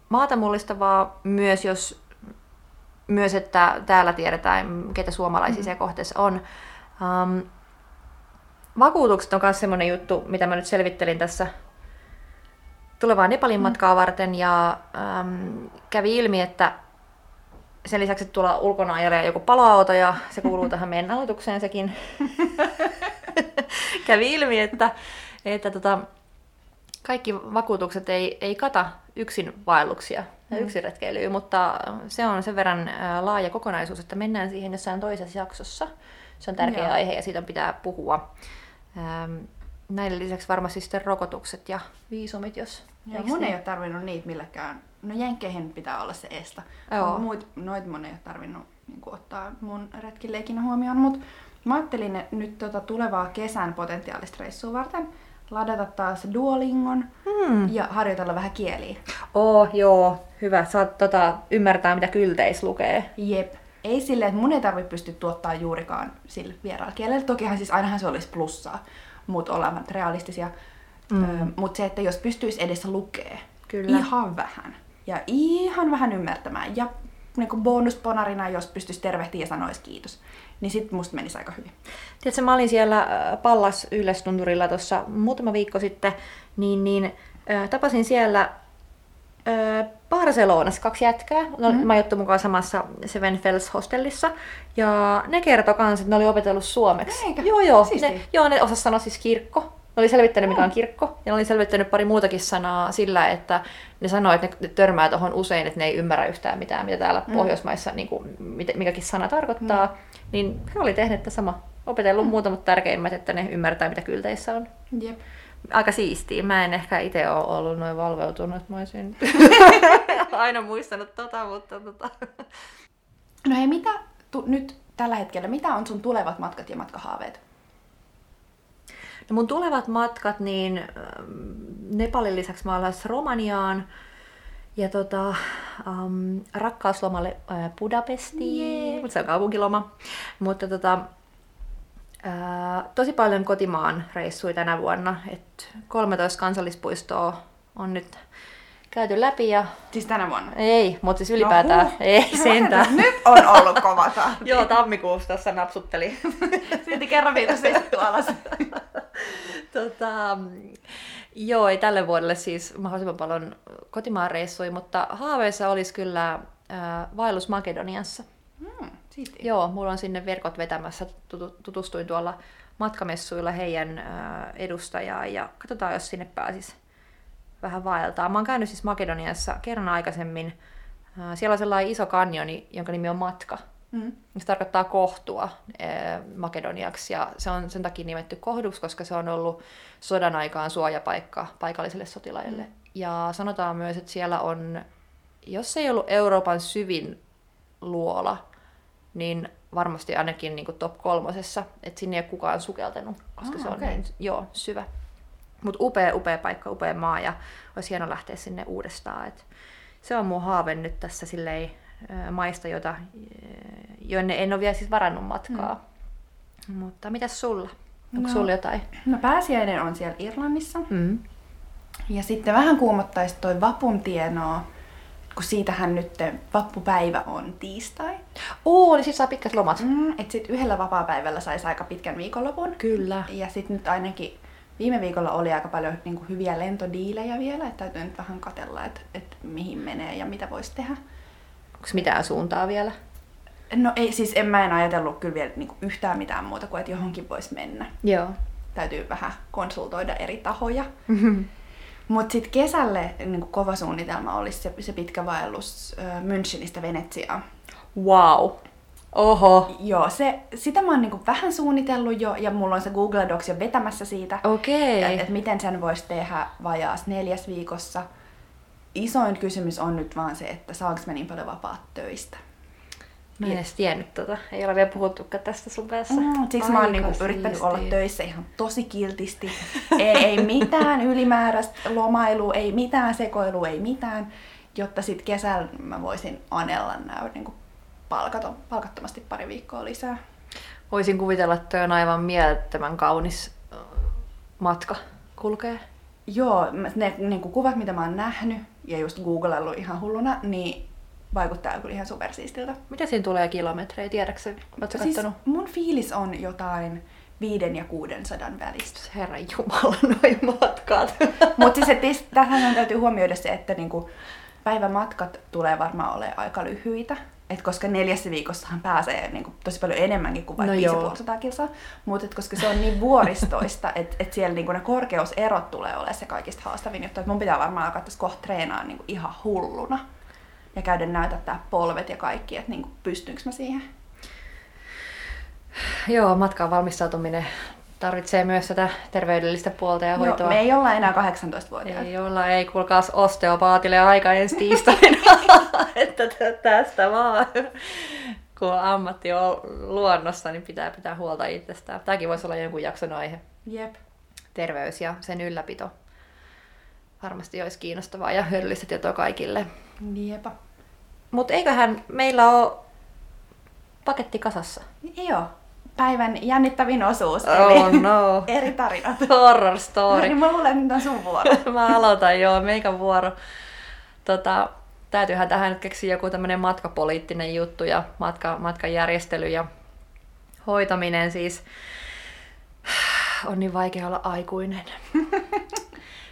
maata mullistavaa. Myös, jos, myös, että täällä tiedetään, ketä suomalaisia mm-hmm. siellä kohteessa on. Um, vakuutukset on myös semmoinen juttu, mitä mä nyt selvittelin tässä tulevaa Nepalin mm. matkaa varten ja um, kävi ilmi, että sen lisäksi, että tuolla ulkona ajelee joku paloauto ja se kuuluu tähän meidän aloitukseen sekin, kävi ilmi, että, että tota, kaikki vakuutukset ei, ei kata yksin vaelluksia ja mm. yksin retkeilyä, mutta se on sen verran laaja kokonaisuus, että mennään siihen jossain toisessa jaksossa. Se on tärkeä Joo. aihe ja siitä pitää puhua. Ähm, näiden lisäksi varmasti sitten rokotukset ja viisumit, jos... Joo, mun ei ole tarvinnut niitä millekään. No jenkkeihin pitää olla se estä. Joo. Muut, noit mun ei ole tarvinnut niin kuin, ottaa mun retkille ikinä huomioon. Mutta mä ajattelin nyt tota, tulevaa kesän potentiaalista reissua varten ladata taas Duolingon hmm. ja harjoitella vähän kieliä. Oh, joo, hyvä. Saat tota, ymmärtää, mitä kylteis lukee. Jep ei silleen, että mun ei tarvitse pystyä tuottaa juurikaan sillä vieraalla kielellä. Tokihan siis ainahan se olisi plussaa, mutta ollaan realistisia. Mm. mutta se, että jos pystyisi edessä lukee Kyllä. ihan vähän ja ihan vähän ymmärtämään ja niin bonusponarina, jos pystyisi tervehtiä ja sanoisi kiitos, niin sitten musta menisi aika hyvin. Tiedätkö, mä olin siellä Pallas Yllästunturilla tuossa muutama viikko sitten, niin, niin äh, tapasin siellä Barcelonassa kaksi jätkää. No, mm-hmm. Mä ajoittu mukaan samassa Seven Fells hostellissa. Ja ne kertoi kans, että ne oli opetellut suomeksi. Eikä? Joo, joo. Ne, joo, ne osas sanoa siis kirkko. Ne oli selvittänyt, mikä on kirkko. Ja ne oli selvittänyt pari muutakin sanaa sillä, että ne sanoi, että ne törmää tuohon usein, että ne ei ymmärrä yhtään mitään, mitä täällä mm. Pohjoismaissa niin kuin, mikäkin sana tarkoittaa. Mm. Niin he oli tehnyt sama. Opetellut mm. muutamat tärkeimmät, että ne ymmärtää, mitä kylteissä on. Jep aika siistiä. Mä en ehkä itse ole ollut noin valveutunut, että mä olisin aina muistanut tota, mutta tota. No hei, mitä tu- nyt tällä hetkellä, mitä on sun tulevat matkat ja matkahaaveet? No mun tulevat matkat, niin ähm, Nepalin lisäksi mä olen Romaniaan ja tota, um, rakkauslomalle äh, Budapestiin, yeah. mutta se on kaupunkiloma. Mutta tota, Ää, tosi paljon kotimaan reissuja tänä vuonna. Et 13 kansallispuistoa on nyt käyty läpi. Ja... Siis tänä vuonna? Ei, mutta siis ylipäätään. No, huh. Ei sentään. Nyt on ollut kova tahti. Joo, tammikuussa tässä napsutteli. Silti kerran viikossa istuttu alas. tota, joo, ei tälle vuodelle siis mahdollisimman paljon kotimaan reissuja, mutta haaveissa olisi kyllä äh, vaellus Makedoniassa. Hmm. Siistiä. Joo, mulla on sinne verkot vetämässä. Tutustuin tuolla matkamessuilla heidän edustajaa ja katsotaan, jos sinne pääsis vähän vaeltaa. Mä oon käynyt siis Makedoniassa kerran aikaisemmin. Siellä on sellainen iso kanjoni, jonka nimi on Matka. Mm. Se tarkoittaa kohtua makedoniaksi ja se on sen takia nimetty kohduksi, koska se on ollut sodan aikaan suojapaikka paikallisille sotilaille. Mm. Ja sanotaan myös, että siellä on, jos ei ollut Euroopan syvin luola, niin varmasti ainakin niin top kolmosessa, että sinne ei ole kukaan sukeltanut, koska oh, se on okay. niin joo, syvä. Mutta upea, upea paikka, upea maa ja olisi hieno lähteä sinne uudestaan. Et se on mun haave nyt tässä silleen, maista, jota, jonne en ole vielä siis varannut matkaa. Mm. Mutta mitäs sulla? Onko no, sulla jotain? No pääsiäinen on siellä Irlannissa. Mm. Ja sitten vähän kuumottaisi toi vapun tienoa kun siitähän nyt vappupäivä on tiistai. Oo, niin sit saa pitkät lomat. Mm, et sit yhdellä vapaapäivällä saisi aika pitkän viikonlopun. Kyllä. Ja sit nyt ainakin viime viikolla oli aika paljon niin kuin, hyviä lentodiilejä vielä, että täytyy nyt vähän katella, että, että mihin menee ja mitä voisi tehdä. Onko mitään suuntaa vielä? No ei, siis en mä en ajatellut kyllä vielä niin kuin, yhtään mitään muuta kuin, että johonkin voisi mennä. Joo. täytyy vähän konsultoida eri tahoja. Mutta sitten kesälle niin kova suunnitelma olisi se, se pitkä vaellus äh, Münchenistä Venetsiaan. Wow. Oho. Joo, se, sitä mä oon niin vähän suunnitellut jo, ja mulla on se Google Docs jo vetämässä siitä, Okei. että et miten sen voisi tehdä vajaas neljäs viikossa. Isoin kysymys on nyt vaan se, että saanko mä niin paljon vapaat töistä. Mä en edes tiennyt tota. Ei ole vielä puhuttukaan tästä sun kanssa. Mm, siksi mä oon Aika niinku yrittänyt olla siistiä. töissä ihan tosi kiltisti. ei, ei mitään ylimääräistä lomailua, ei mitään sekoilua, ei mitään. Jotta sitten kesällä mä voisin anella nämä niinku palkaton, palkattomasti pari viikkoa lisää. Voisin kuvitella, että toi on aivan mielettömän kaunis äh, matka kulkee. Joo, ne niinku kuvat, mitä mä oon nähnyt ja just googlellut ihan hulluna, niin vaikuttaa kyllä ihan supersiistiltä. Mitä siinä tulee kilometrejä, tiedätkö Oletko Siis kattonut? mun fiilis on jotain viiden ja kuuden sadan välistä. Herran jumala, noin matkat. Mutta siis tässähän täytyy huomioida se, että niinku päivämatkat tulee varmaan olemaan aika lyhyitä. Et koska neljässä viikossahan pääsee niinku tosi paljon enemmänkin kuin vaikka No no joo. 550 kilsaa. Mutta koska se on niin vuoristoista, että et siellä niinku ne korkeuserot tulee olemaan se kaikista haastavin juttu. Et mun pitää varmaan alkaa tässä kohta treenaa niinku ihan hulluna. Ja käydä näytättää polvet ja kaikki, että niinku pystynkö mä siihen. Joo, matkaan valmistautuminen tarvitsee myös sitä terveydellistä puolta ja hoitoa. Joo, me ei olla enää 18-vuotiaita. Ei olla, ei kuulkaas osteopaatille aika ensi tiistaina, että tästä vaan. Kun ammatti on luonnossa, niin pitää pitää huolta itsestään. Tämäkin voisi olla jonkun jakson aihe. Jep. Terveys ja sen ylläpito. Varmasti olisi kiinnostavaa ja hyödyllistä tietoa kaikille. Jepa. Mutta eiköhän meillä ole paketti kasassa. Joo. Päivän jännittävin osuus. Oh no. eri tarinat. Horror No, story. niin mä luulen, että nyt on sun vuoro. Mä aloitan joo, meikän vuoro. Tota, täytyyhän tähän nyt keksiä joku tämmönen matkapoliittinen juttu ja matka, matkan järjestely ja hoitaminen siis. On niin vaikea olla aikuinen.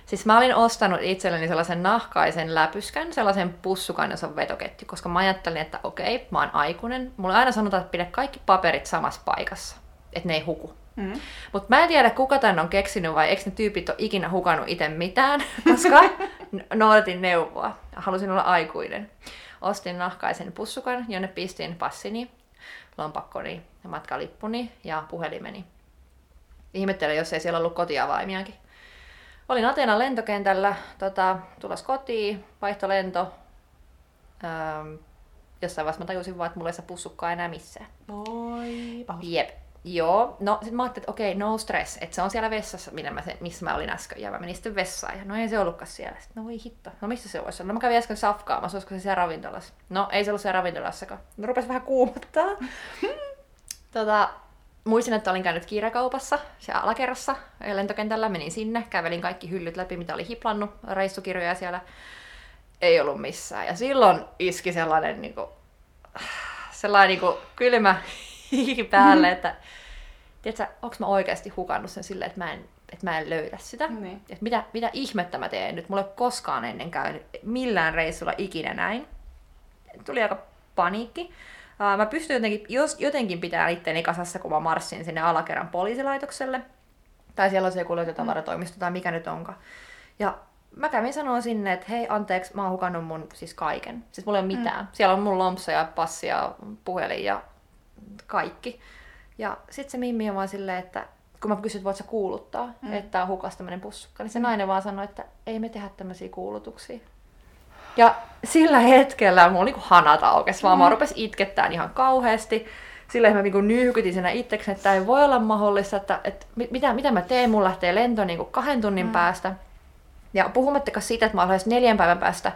Siis mä olin ostanut itselleni sellaisen nahkaisen läpyskän, sellaisen pussukan, jossa on vetoketju, koska mä ajattelin, että okei, mä oon aikuinen. Mulle aina sanotaan, että pidä kaikki paperit samassa paikassa, että ne ei huku. Mm. Mutta mä en tiedä, kuka tän on keksinyt vai eikö ne tyypit ole ikinä hukannut itse mitään, koska noudatin neuvoa. Halusin olla aikuinen. Ostin nahkaisen pussukan, jonne pistin passini, lompakkoni matkalippuni ja puhelimeni. Ihmettelen, jos ei siellä ollut kotiavaimiakin. Olin Ateenan lentokentällä, tota, tulos kotiin, vaihtolento. Öö, jossain vaiheessa mä tajusin vaan, että mulla ei saa pussukkaa enää missään. Voi pahoin. Jep. Joo, no sit mä ajattelin, että okei, no stress, että se on siellä vessassa, minä mä missä mä olin äsken, ja mä menin sitten vessaan, ja no ei se ollutkaan siellä. Sitten, no voi hitto, no missä se voisi olla? No mä kävin äsken safkaamassa, olisiko se siellä ravintolassa? No ei se ollut siellä ravintolassakaan. No rupesi vähän kuumottaa. tota, muistin, että olin käynyt kiirakaupassa, siellä alakerrassa, ja lentokentällä, menin sinne, kävelin kaikki hyllyt läpi, mitä oli hiplannut, reissukirjoja siellä. Ei ollut missään. Ja silloin iski sellainen niin kuin, sellainen niin kuin kylmä päälle, että tiedätkö, onko mä oikeasti hukannut sen silleen, että mä en, että mä en löydä sitä. Niin. Että mitä, mitä ihmettä mä teen nyt? Mulla ei ole koskaan ennen käynyt millään reissulla ikinä näin. Tuli aika paniikki. Ää, Mä pystyin jotenkin, jos, jotenkin pitää itteni kasassa, kun mä marssin sinne alakerran poliisilaitokselle. Tai siellä on se joku löytötavaratoimisto tai mikä nyt onkaan. Ja mä kävin sanoa sinne, että hei anteeksi, mä oon hukannut mun siis kaiken. Siis mulla ei ole mitään. Mm. Siellä on mun lompsa ja passi ja puhelin ja kaikki. Ja sitten se Mimmi on vaan silleen, että kun mä kysyin, että sä kuuluttaa, mm. että on hukas tämmönen pussukka, niin se nainen vaan sanoi, että ei me tehdä tämmöisiä kuulutuksia. Ja sillä hetkellä mulla niinku hanat aukesi, vaan mm. mä rupesin itkettään ihan kauheasti. Silleen mä niinku nyykytin siinä itsekseni, että tämä ei voi olla mahdollista, että, että mit- mitä, mitä mä teen, mulla lähtee lento niinku kahden tunnin mm. päästä. Ja puhumattakaan siitä, että mä olen neljän päivän päästä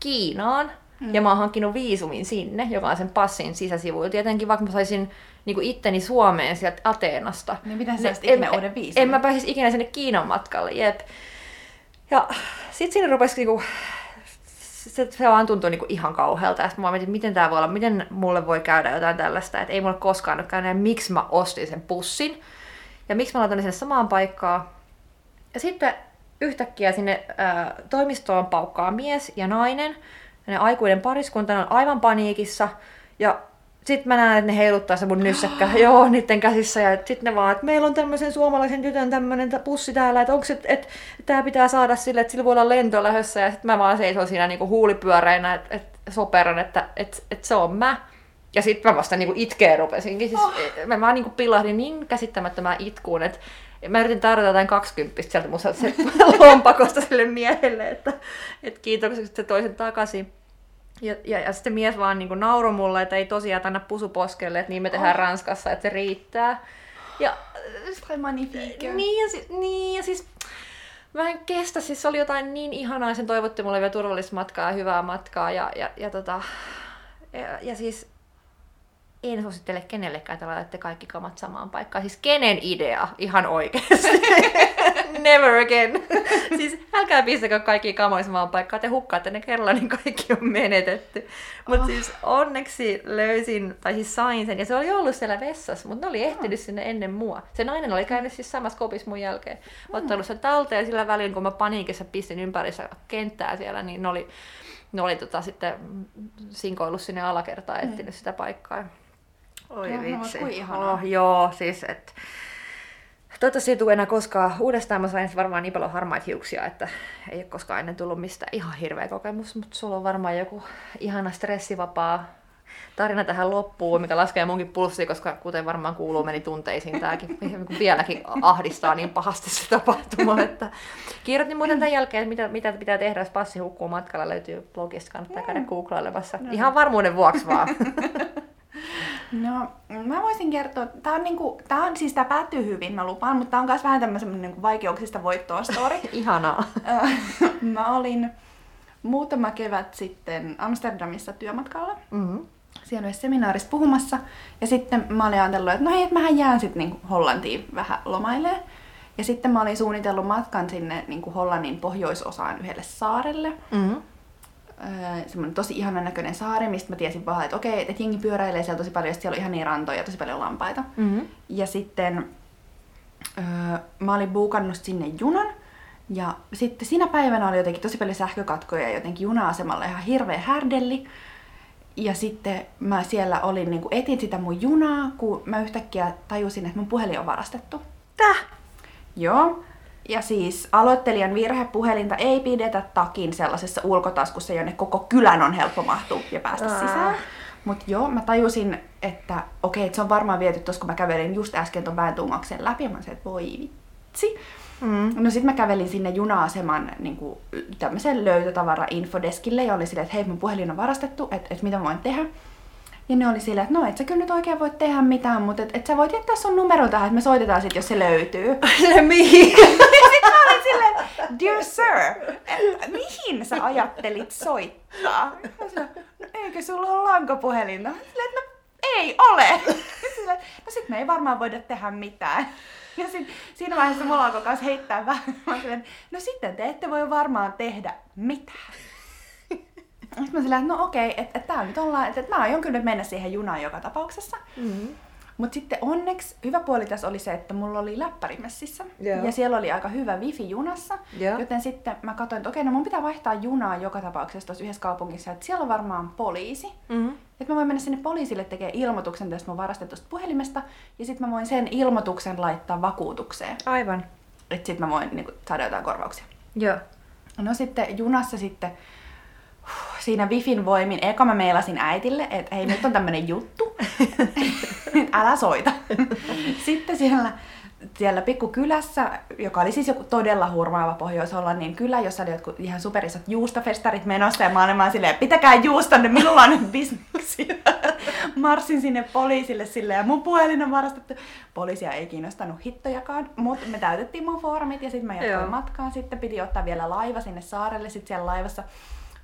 Kiinaan, mm. ja mä oon hankkinut viisumin sinne, joka on sen passin sisäsivu. Ja tietenkin vaikka mä saisin niin kuin itteni Suomeen sieltä Ateenasta. Niin miten sä ne- saisit ikinä en- uuden viisumin? En mä pääsisi ikinä sinne Kiinan matkalle, jep. Ja sit siinä rupesi niinku, se, se vaan tuntui niinku ihan kauhealta. Ja mä mietin, miten tää voi olla, miten mulle voi käydä jotain tällaista, että ei mulle koskaan ole käynyt, ja miksi mä ostin sen pussin. Ja miksi mä laitan sinne samaan paikkaan. Ja sitten yhtäkkiä sinne ää, toimistoon paukkaa mies ja nainen. Ja ne aikuinen pariskunta on aivan paniikissa. Ja sitten mä näen, että ne heiluttaa se mun nyssäkkä, joo, niiden käsissä, ja sitten ne vaan, että meillä on tämmöisen suomalaisen tytön tämmöinen pussi täällä, että onko se, että, että tämä pitää saada sille, että sillä voi olla lento lähdössä, ja sitten mä vaan seison siinä niinku huulipyöreinä, että, että soperan, että, että, että se on mä. Ja sitten mä vasta niinku itkeen rupesinkin. Siis oh. Mä vaan niinku pilahdin niin käsittämättömään itkuun, että mä yritin tarjota jotain 20 sieltä mun se lompakosta sille miehelle, että, että kiitokset, että se toi sen takaisin. Ja, ja, ja sitten mies vaan niin nauroi mulle, että ei tosiaan anna pusuposkelle, että niin me tehdään oh. Ranskassa, että se riittää. Ja, Tai magnifique. Niin ja, si- niin ja siis mä en kestä, siis se oli jotain niin ihanaa, sen toivotti mulle vielä turvallista matkaa ja hyvää matkaa ja, ja, ja, tota, ja, ja siis en suosittele kenellekään, että laitatte kaikki kamat samaan paikkaan. Siis kenen idea ihan oikeasti? Never again. siis älkää pistäkö kaikki kamoja samaan paikkaan. Te hukkaatte ne kerralla, niin kaikki on menetetty. Mutta oh. siis onneksi löysin, tai siis sain sen, ja se oli ollut siellä vessassa, mutta ne oli ehtinyt oh. sinne ennen mua. Se nainen oli käynyt siis samassa kopissa mun jälkeen. Mm. Ottanut sen talteen, ja sillä välin, kun mä paniikissa pistin ympärissä kenttää siellä, niin ne oli, ne oli tota, sitten sinkoillut sinne alakertaan, etsinyt mm. sitä paikkaa. Oi no, vitsi. No, oh, joo, siis että Toivottavasti ei tule enää koskaan. Uudestaan mä sain varmaan niin paljon harmaita hiuksia, että ei ole koskaan ennen tullut mistä ihan hirveä kokemus, mutta sulla on varmaan joku ihana stressivapaa tarina tähän loppuun, mikä laskee munkin pulssia, koska kuten varmaan kuuluu, meni tunteisiin tämäkin. Vieläkin ahdistaa niin pahasti se tapahtuma. Että kirjoitin muuten tämän jälkeen, että mitä, mitä pitää tehdä, jos passi hukkuu matkalla. Löytyy blogista, kannattaa käydä mm. googlailemassa. Ihan varmuuden vuoksi vaan. No, mä voisin kertoa, tää on, niinku, tää on siis tää päättyy hyvin, mä lupaan, mutta tää on myös vähän tämmöisen niinku vaikeuksista voittoa story. Ihanaa. mä olin muutama kevät sitten Amsterdamissa työmatkalla. Mm-hmm. Siellä yhdessä seminaarissa puhumassa. Ja sitten mä olin ajatellut, että no hei, että mähän jään sitten niinku Hollantiin vähän lomailemaan. Ja sitten mä olin suunnitellut matkan sinne niinku Hollannin pohjoisosaan yhdelle saarelle. Mm-hmm semmoinen tosi ihanan näköinen saari, mistä mä tiesin vaan, että okei, että jengi pyöräilee siellä tosi paljon, ja siellä on ihan niin rantoja ja tosi paljon lampaita. Mm-hmm. Ja sitten öö, mä olin buukannut sinne junan, ja sitten siinä päivänä oli jotenkin tosi paljon sähkökatkoja ja jotenkin juna-asemalla ihan hirveä härdelli. Ja sitten mä siellä olin, niin etin sitä mun junaa, kun mä yhtäkkiä tajusin, että mun puhelin on varastettu. Täh? Joo. Ja siis aloittelijan virhepuhelinta ei pidetä takin sellaisessa ulkotaskussa, jonne koko kylän on helppo mahtua ja päästä Ää. sisään. Mutta joo, mä tajusin, että okei, okay, että se on varmaan viety tuossa, kun mä kävelin just äsken ton väentungauksen läpi, ja mä sanoin, että voi vitsi. Mm. No sit mä kävelin sinne juna-aseman niin tämmöisen löytötavara-infodeskille ja oli silleen, että hei mun puhelin on varastettu, että, että mitä mä voin tehdä. Ja ne oli silleen, että no et sä kyllä nyt oikein voi tehdä mitään, mutta et, et sä voit jättää sun numero tähän, että me soitetaan sit, jos se löytyy. Se mihin? sitten mä olin silleen, dear sir, et, mihin sä ajattelit soittaa? Silleen, no eikö sulla ole lankapuhelin? No, silleen, no ei ole. Silleen, no sit me ei varmaan voida tehdä mitään. Ja sit, siinä vaiheessa mulla alkoi kanssa heittää vähän. Mä silleen, no sitten te ette voi varmaan tehdä mitään. Sitten mä sillä, että no okei, että et tää nyt ollaan, että et mä aion kyllä mennä siihen junaan joka tapauksessa. Mm-hmm. Mutta sitten onneksi hyvä puoli tässä oli se, että mulla oli läppäri messissä. Yeah. Ja siellä oli aika hyvä wifi junassa. Yeah. Joten sitten mä katsoin, että okei, no mun pitää vaihtaa junaa joka tapauksessa tuossa yhdessä kaupungissa. Että siellä on varmaan poliisi. Mm-hmm. Että mä voin mennä sinne poliisille tekemään ilmoituksen tästä mun varastetusta puhelimesta. Ja sitten mä voin sen ilmoituksen laittaa vakuutukseen. Aivan. Että sitten mä voin niin kuin, saada jotain korvauksia. Joo. No sitten junassa sitten siinä Wifin voimin, eka mä meilasin äitille, että hei nyt on tämmönen juttu, älä soita. Sitten siellä, siellä pikkukylässä, joka oli siis joku todella hurmaava pohjois niin kylä, jossa oli jotkut ihan superisot juustofestarit menossa ja mä olin vaan silleen, pitäkää juustonne, minulla on nyt bisneksiä. Marssin sinne poliisille silleen ja mun puhelin on varastettu. Poliisia ei kiinnostanut hittojakaan, mutta me täytettiin mun foorumit ja sitten mä jatkoin matkaan. Sitten piti ottaa vielä laiva sinne saarelle, sitten siellä laivassa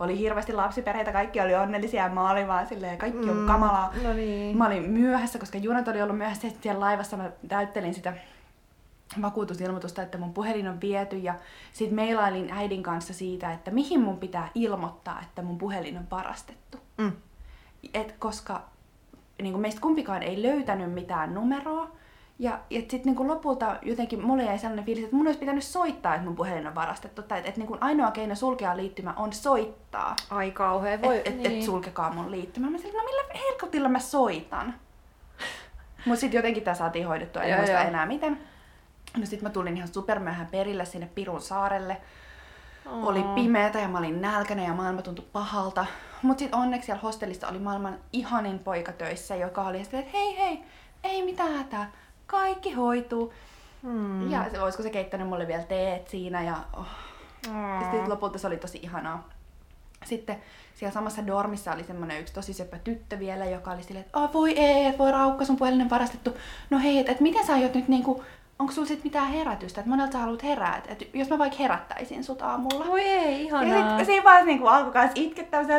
oli hirveästi lapsiperheitä, kaikki oli onnellisia ja mä olin vaan silleen, kaikki on mm, kamalaa. No niin. Mä olin myöhässä, koska junat oli ollut myöhässä ja siellä laivassa mä täyttelin sitä vakuutusilmoitusta, että mun puhelin on viety ja sitten meilailin äidin kanssa siitä, että mihin mun pitää ilmoittaa, että mun puhelin on varastettu. Mm. Et koska niin meistä kumpikaan ei löytänyt mitään numeroa, Ja, ja sitten niinku lopulta jotenkin mulle jäi sellainen fiilis, että mun olisi pitänyt soittaa, että mun puhelin on varastettu. Tai että et niinku ainoa keino sulkea liittymä on soittaa. Ai kauhea. Voi, Että et, niin. et sulkekaa mun liittymä. Mä sanoin, no millä helkotilla mä soitan? Mut sitten jotenkin tää saatiin hoidettua, en muista enää miten. No sit mä tulin ihan supermyöhään perille sinne Pirun saarelle. Oh. Oli pimeätä ja mä olin nälkäinen ja maailma tuntui pahalta. Mut sit onneksi siellä hostellissa oli maailman ihanin poika töissä, joka oli sitten, että hei hei, ei mitään hätää, kaikki hoituu. Hmm. Ja se, olisiko se keittänyt mulle vielä teet siinä ja oh. Mm. Ja sitten lopulta se oli tosi ihanaa. Sitten siellä samassa dormissa oli semmoinen yksi tosi söpö tyttö vielä, joka oli silleen, että oh, voi ei, että voi raukka, sun puhelinen varastettu. No hei, että et miten sä aiot nyt niinku, onko sulla sit mitään herätystä, että monelta sä haluat herää, että et jos mä vaikka herättäisin sut aamulla. Voi ei, Ja ihanaa. sit siinä vaiheessa niinku alkoi kans itkettää että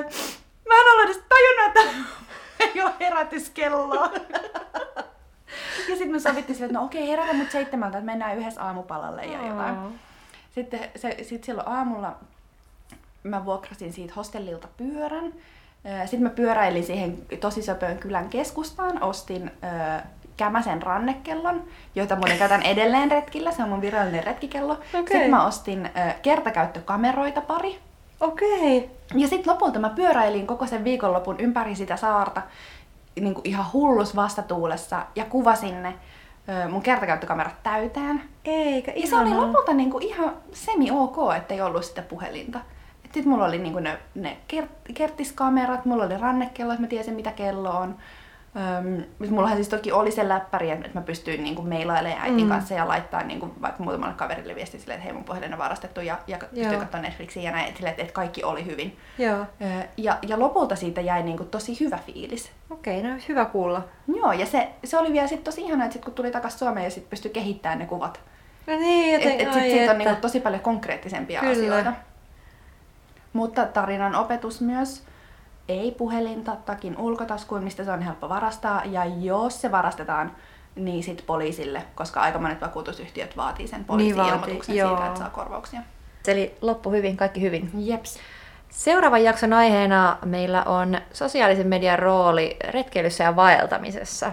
mä en ollut edes tajunnut, että ei ole herätyskelloa. ja sitten me sovittiin sille, että no okei, herätä mut seitsemältä, että mennään yhdessä aamupalalle ja jotain. Sitten se, sit silloin aamulla mä vuokrasin siitä hostellilta pyörän. Sitten mä pyöräilin siihen tosi söpöön kylän keskustaan, ostin ö, kämäsen rannekellon, joita muuten käytän edelleen retkillä, se on mun virallinen retkikello. Okei. Sitten mä ostin ö, kertakäyttökameroita pari. Okei. Ja sitten lopulta mä pyöräilin koko sen viikonlopun ympäri sitä saarta niin kuin ihan hullus vastatuulessa ja kuvasin ne ö, mun kertakäyttökamerat täyteen. Eikä Ja se oli ihanaa. lopulta niinku ihan semi-ok, ettei ollut sitä puhelinta. Sitten mulla oli niinku ne, ne kert- kerttiskamerat, mulla oli rannekello, että mä tiesin mitä kello on. Öm, sit mullahan siis toki oli se läppäri, että mä pystyin niinku mailailemaan äitin Mm. kanssa ja laittaa niinku vaikka muutamalle kaverille viesti silleen, että hei mun puhelin on varastettu ja, ja pystyin katsomaan Netflixiä ja näin, että, silleen, että, että kaikki oli hyvin. Joo. Ja, ja lopulta siitä jäi niinku tosi hyvä fiilis. Okei, no hyvä kuulla. Joo, ja se, se oli vielä sit tosi ihanaa, että sit kun tuli takaisin Suomeen ja sit pystyi kehittämään ne kuvat No niin, et, joten, et sit ai siitä on että. niinku tosi paljon konkreettisempia Kyllä. asioita. Mutta tarinan opetus myös. Ei puhelinta takin ulkotaskuun, mistä se on helppo varastaa. Ja jos se varastetaan, niin sit poliisille, koska aika monet vakuutusyhtiöt vaatii sen Niin vaatii, siitä, joo. että saa korvauksia. Eli loppu hyvin, kaikki hyvin. Jeps. Seuraavan jakson aiheena meillä on sosiaalisen median rooli retkeilyssä ja vaeltamisessa.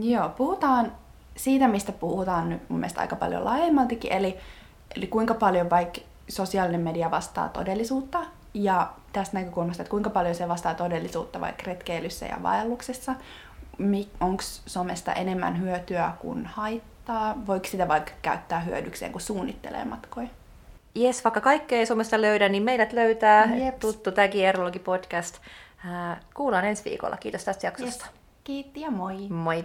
Joo, puhutaan siitä, mistä puhutaan nyt mun mielestä aika paljon laajemmaltikin, eli, eli kuinka paljon vaikka sosiaalinen media vastaa todellisuutta, ja tästä näkökulmasta, että kuinka paljon se vastaa todellisuutta vaikka retkeilyssä ja vaelluksessa, onko somesta enemmän hyötyä kuin haittaa, voiko sitä vaikka käyttää hyödykseen, kun suunnittelee matkoja. Jes, vaikka kaikkea ei somesta löydä, niin meidät löytää. Jeps. Tuttu tämäkin Erologi podcast. Ää, Kuullaan ensi viikolla. Kiitos tästä jaksosta. Kiitti ja moi! Moi!